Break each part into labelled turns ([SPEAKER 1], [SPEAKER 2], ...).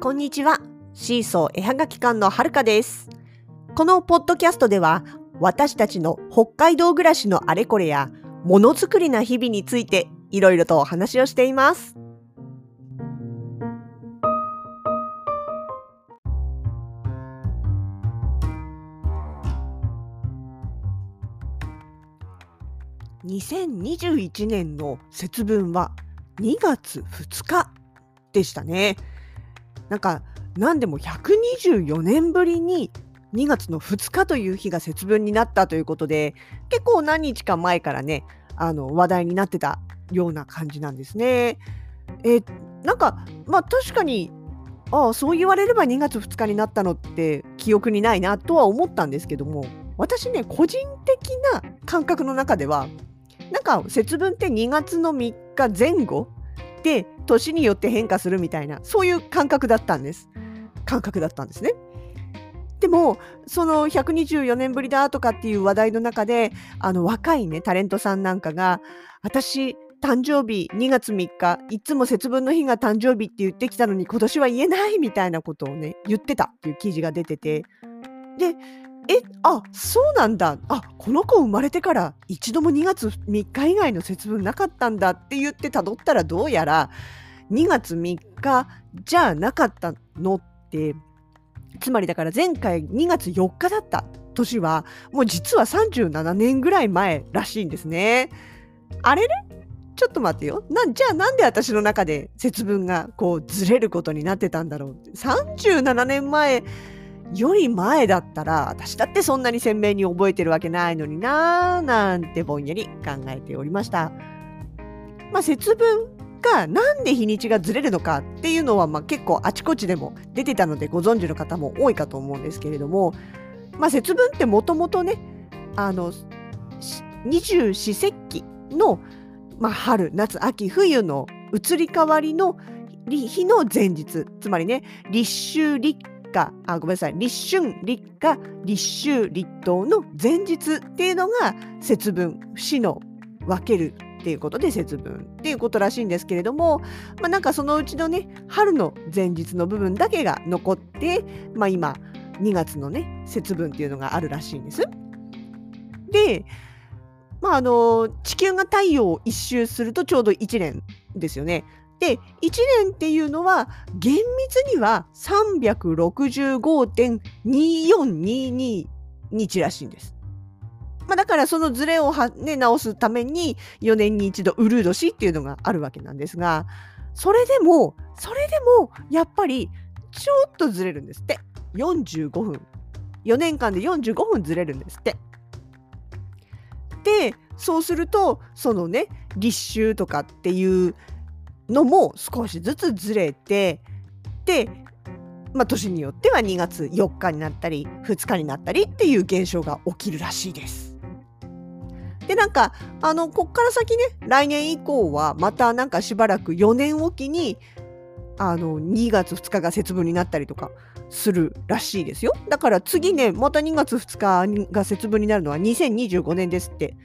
[SPEAKER 1] こんにちは。シーソー絵はがき館のはるかです。このポッドキャストでは、私たちの北海道暮らしのあれこれや、ものづくりな日々について、いろいろとお話をしています。2021年の節分は2月2日でしたね。なんか何でも124年ぶりに2月の2日という日が節分になったということで結構何日か前からねあの話題になってたような感じなんですね。えなんかまあ確かにああそう言われれば2月2日になったのって記憶にないなとは思ったんですけども私ね個人的な感覚の中ではなんか節分って2月の3日前後で年によって変化するみたいなそういう感覚だったんです。感覚だったんですね。でもその124年ぶりだとかっていう話題の中であの若いねタレントさんなんかが私誕生日2月3日いつも節分の日が誕生日って言ってきたのに今年は言えないみたいなことをね言ってたっていう記事が出てて。でえあそうなんだ。あこの子生まれてから一度も2月3日以外の節分なかったんだって言ってたどったらどうやら2月3日じゃなかったのって。つまりだから前回2月4日だった年はもう実は37年ぐらい前らしいんですね。あれれ？ちょっと待ってよ。なじゃあなんで私の中で節分がこうずれることになってたんだろうって。37年前より前だったら私だってそんなに鮮明に覚えてるわけないのになーなんてぼんやり考えておりました。まあ節分がなんで日にちがずれるのかっていうのはまあ結構あちこちでも出てたのでご存知の方も多いかと思うんですけれども、まあ、節分ってもともとねあの二十四節気の、まあ、春夏秋冬の移り変わりの日の前日つまりね立秋立夏あごめんなさい立春立夏立秋立冬の前日っていうのが節分節の分けるっていうことで節分っていうことらしいんですけれども、まあ、なんかそのうちのね春の前日の部分だけが残って、まあ、今2月のね節分っていうのがあるらしいんです。で、まあ、あの地球が太陽を一周するとちょうど1年ですよね。で1年っていうのは厳密には365.2422日らしいんです。まあ、だからそのズレをは、ね、直すために4年に一度ウルー年っていうのがあるわけなんですがそれでもそれでもやっぱりちょっとずれるんですって45分4年間で45分ずれるんですって。でそうするとそのね立秋とかっていうのも少しずつずれてでまあ、年によっては2月4日になったり2日になったりっていう現象が起きるらしいです。でなんかあのこっから先ね来年以降はまたなんかしばらく4年おきにあの2月2日が節分になったりとかするらしいですよ。だから次ねまた2月2日が節分になるのは2025年ですって。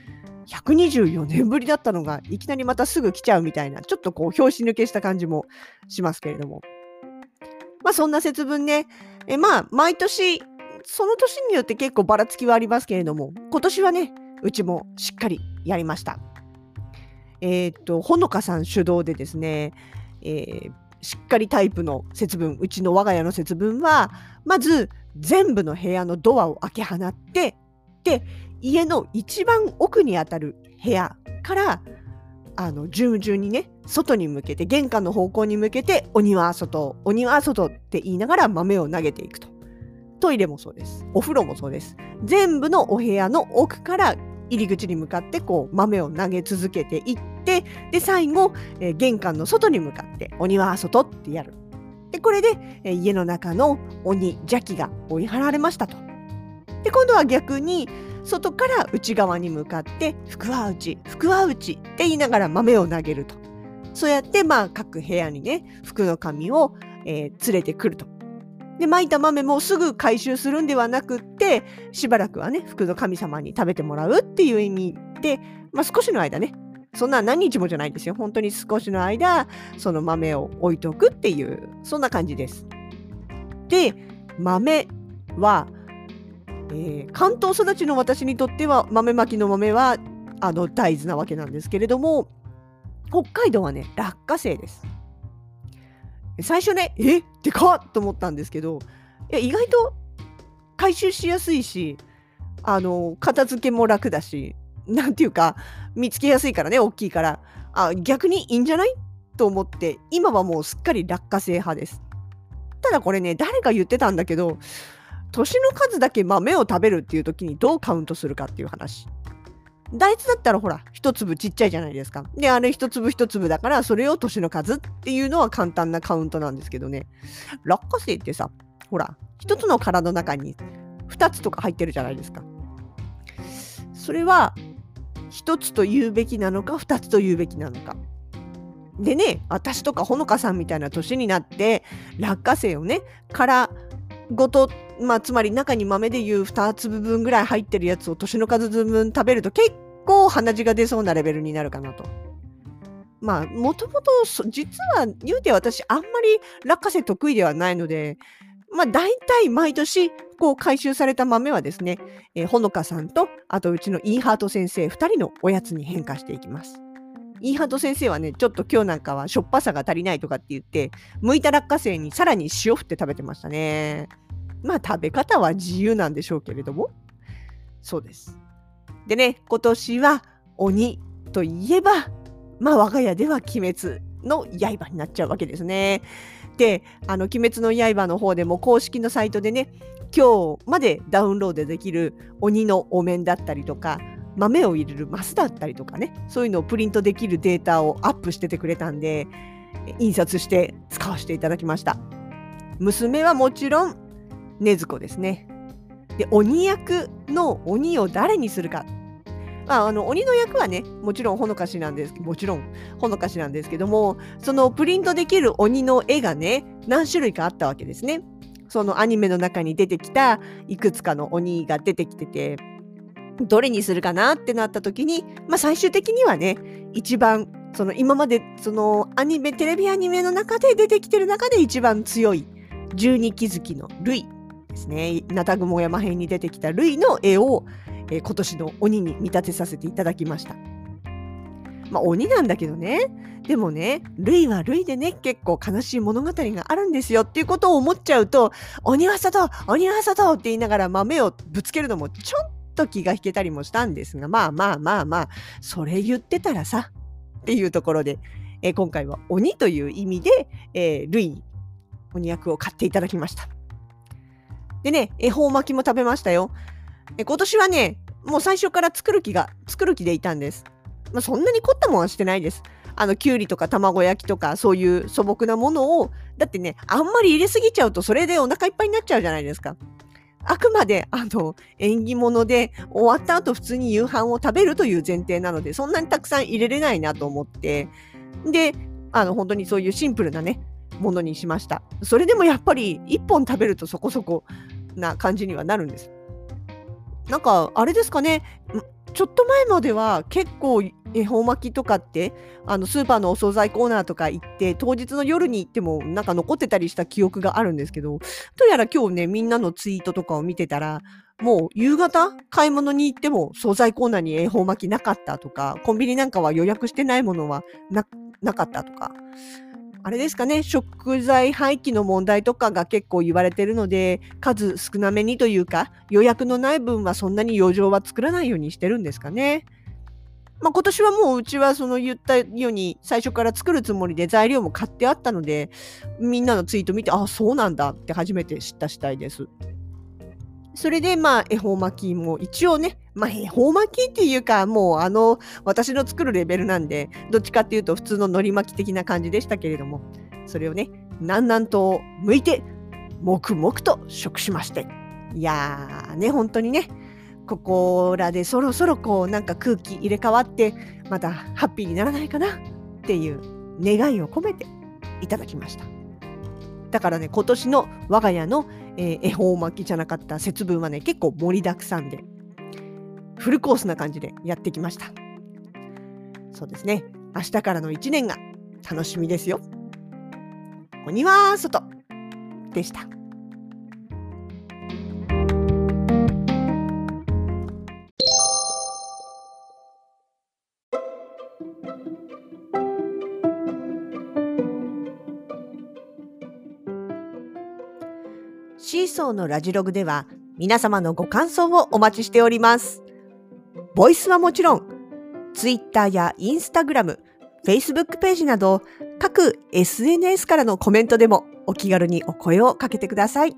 [SPEAKER 1] 124年ぶりだったのがいきなりまたすぐ来ちゃうみたいなちょっとこう拍子抜けした感じもしますけれどもまあそんな節分ね、えまあ毎年、その年によって結構ばらつきはありますけれども、今年はね、うちもしっかりやりました。えーっと、ほのかさん主導でですね、えーしっかりタイプの節分、うちの我が家の節分は、まず全部の部屋のドアを開け放って、で、家の一番奥にあたる部屋から、あの順々にね外に向けて玄関の方向に向けてお庭外お庭外って言いながら豆を投げていくと。トイレもそうです。お風呂もそうです。全部のお部屋の奥から入り口に向かってこう豆を投げ続けていってで最後、えー玄関の外に向かってお庭外ってやる。でこれで、えー家の中の鬼邪気が追い払われましたと。で今度は逆に外から内側に向かって福は内福は内って言いながら豆を投げると。そうやってまあ各部屋にね福の神を、えー連れてくると。でまいた豆もすぐ回収するんではなくってしばらくはね福の神様に食べてもらうっていう意味で、まあ、少しの間ね。そんな何日もじゃないんですよ。本当に少しの間その豆を置いとくっていうそんな感じです。で豆は、えー、関東育ちの私にとっては豆まきの豆はあの大豆なわけなんですけれども北海道はね落花生です。最初ねえ？でかっと思ったんですけどいや意外と回収しやすいしあの片付けも楽だしなんていうか見つけやすいからね大きいから。あ逆にいいんじゃない？と思って今はもうすっかり落花生派です。ただこれね誰か言ってたんだけど年の数だけ豆を食べるっていう時にどうカウントするかっていう話。大豆だったらほら一粒ちっちゃいじゃないですか。であれ一粒一粒だからそれを年の数っていうのは簡単なカウントなんですけどね。落花生ってさほら一つの殻の中に2つとか入ってるじゃないですか。それは1つと言うべきなのか2つと言うべきなのか。でね私とかほのかさんみたいな年になって落花生をね殻ごと、まあ、つまり中に豆でいう2粒分ぐらい入ってるやつを年の数分食べると結構鼻血が出そうなレベルになるかなと。まあもともと実は言うて私あんまり落花生得意ではないのでまあ、大体毎年こう回収された豆はですね、えー、ほのかさんとあとうちのイーハート先生2人のおやつに変化していきます。イーハート先生はねちょっと今日なんかはしょっぱさが足りないとかって言って剥いた落花生にさらに塩振って食べてましたね。まあ食べ方は自由なんでしょうけれどもそうです。でね今年は鬼といえばまあ我が家では鬼滅の刃になっちゃうわけですね。で、あの、鬼滅の刃の方でも公式のサイトでね、今日までダウンロードできる鬼のお面だったりとか、豆を入れるマスだったりとかね、そういうのをプリントできるデータをアップしててくれたんで、印刷して使わせていただきました。娘はもちろん、禰豆子ですね。で、鬼役の鬼を誰にするかまあ、あの鬼の役はねもちろんほのかしなんですもちろんほのかしなんですけどもそのプリントできる鬼の絵がね何種類かあったわけですね。そのアニメの中に出てきたいくつかの鬼が出てきててどれにするかなってなった時に、まあ、最終的にはね一番その今までそのアニメテレビアニメの中で出てきてる中で一番強い十二気づきのルイですね。ナタグモ山編に出てきたルイの絵をえー、今年の鬼に見立てさせていただきました。まあ、鬼なんだけどね、でもね、ルイはルイでね、結構悲しい物語があるんですよっていうことを思っちゃうと、鬼は外鬼は外って言いながら豆をぶつけるのもちょっと気が引けたりもしたんですが、まあまあまあまあ、それ言ってたらさ、っていうところで、えー、今回は鬼という意味で、えー、ルイに鬼役を買っていただきました。でね、恵方巻きも食べましたよ。え今年はね、もう最初から作る気が、作る気でいたんです。まあ、そんなに凝ったもんはしてないです。あの、きゅうりとか卵焼きとか、そういう素朴なものを、だってね、あんまり入れすぎちゃうと、それでお腹いっぱいになっちゃうじゃないですか。あくまで、あの、縁起物で、終わった後普通に夕飯を食べるという前提なので、そんなにたくさん入れれないなと思って、で、あの、本当にそういうシンプルなね、ものにしました。それでもやっぱり、1本食べるとそこそこな感じにはなるんです。なんかあれですかねちょっと前までは結構恵方巻きとかってあのスーパーのお惣菜コーナーとか行って当日の夜に行ってもなんか残ってたりした記憶があるんですけどどうやら今日ねみんなのツイートとかを見てたらもう夕方買い物に行っても惣菜コーナーに恵方巻きなかったとかコンビニなんかは予約してないものはなかったとかあれですかね、食材廃棄の問題とかが結構言われてるので、数少なめにというか、予約のない分はそんなに余剰は作らないようにしてるんですかね。まあ、今年はもううちはその言ったように最初から作るつもりで材料も買ってあったので、みんなのツイート見て、あ、そうなんだって初めて知った次第です。それでまあ恵方巻きも一応ね、まあ恵方巻きっていうかもうあの私の作るレベルなんでどっちかっていうと普通の海苔巻き的な感じでしたけれどもそれをね南南東向いて黙々と食しましていやーね本当にねここらでそろそろこうなんか空気入れ替わってまたハッピーにならないかなっていう願いを込めていただきました。だからね今年の我が家のえー、恵方巻きじゃなかった節分はね、結構盛りだくさんで、フルコースな感じでやってきました。そうですね。明日からの1年が楽しみですよ。鬼は外でした。シーソーのラジログでは皆様のご感想をお待ちしております。ボイスはもちろん、Twitter や Instagram、Facebook ページなど各 SNS からのコメントでもお気軽にお声をかけてください。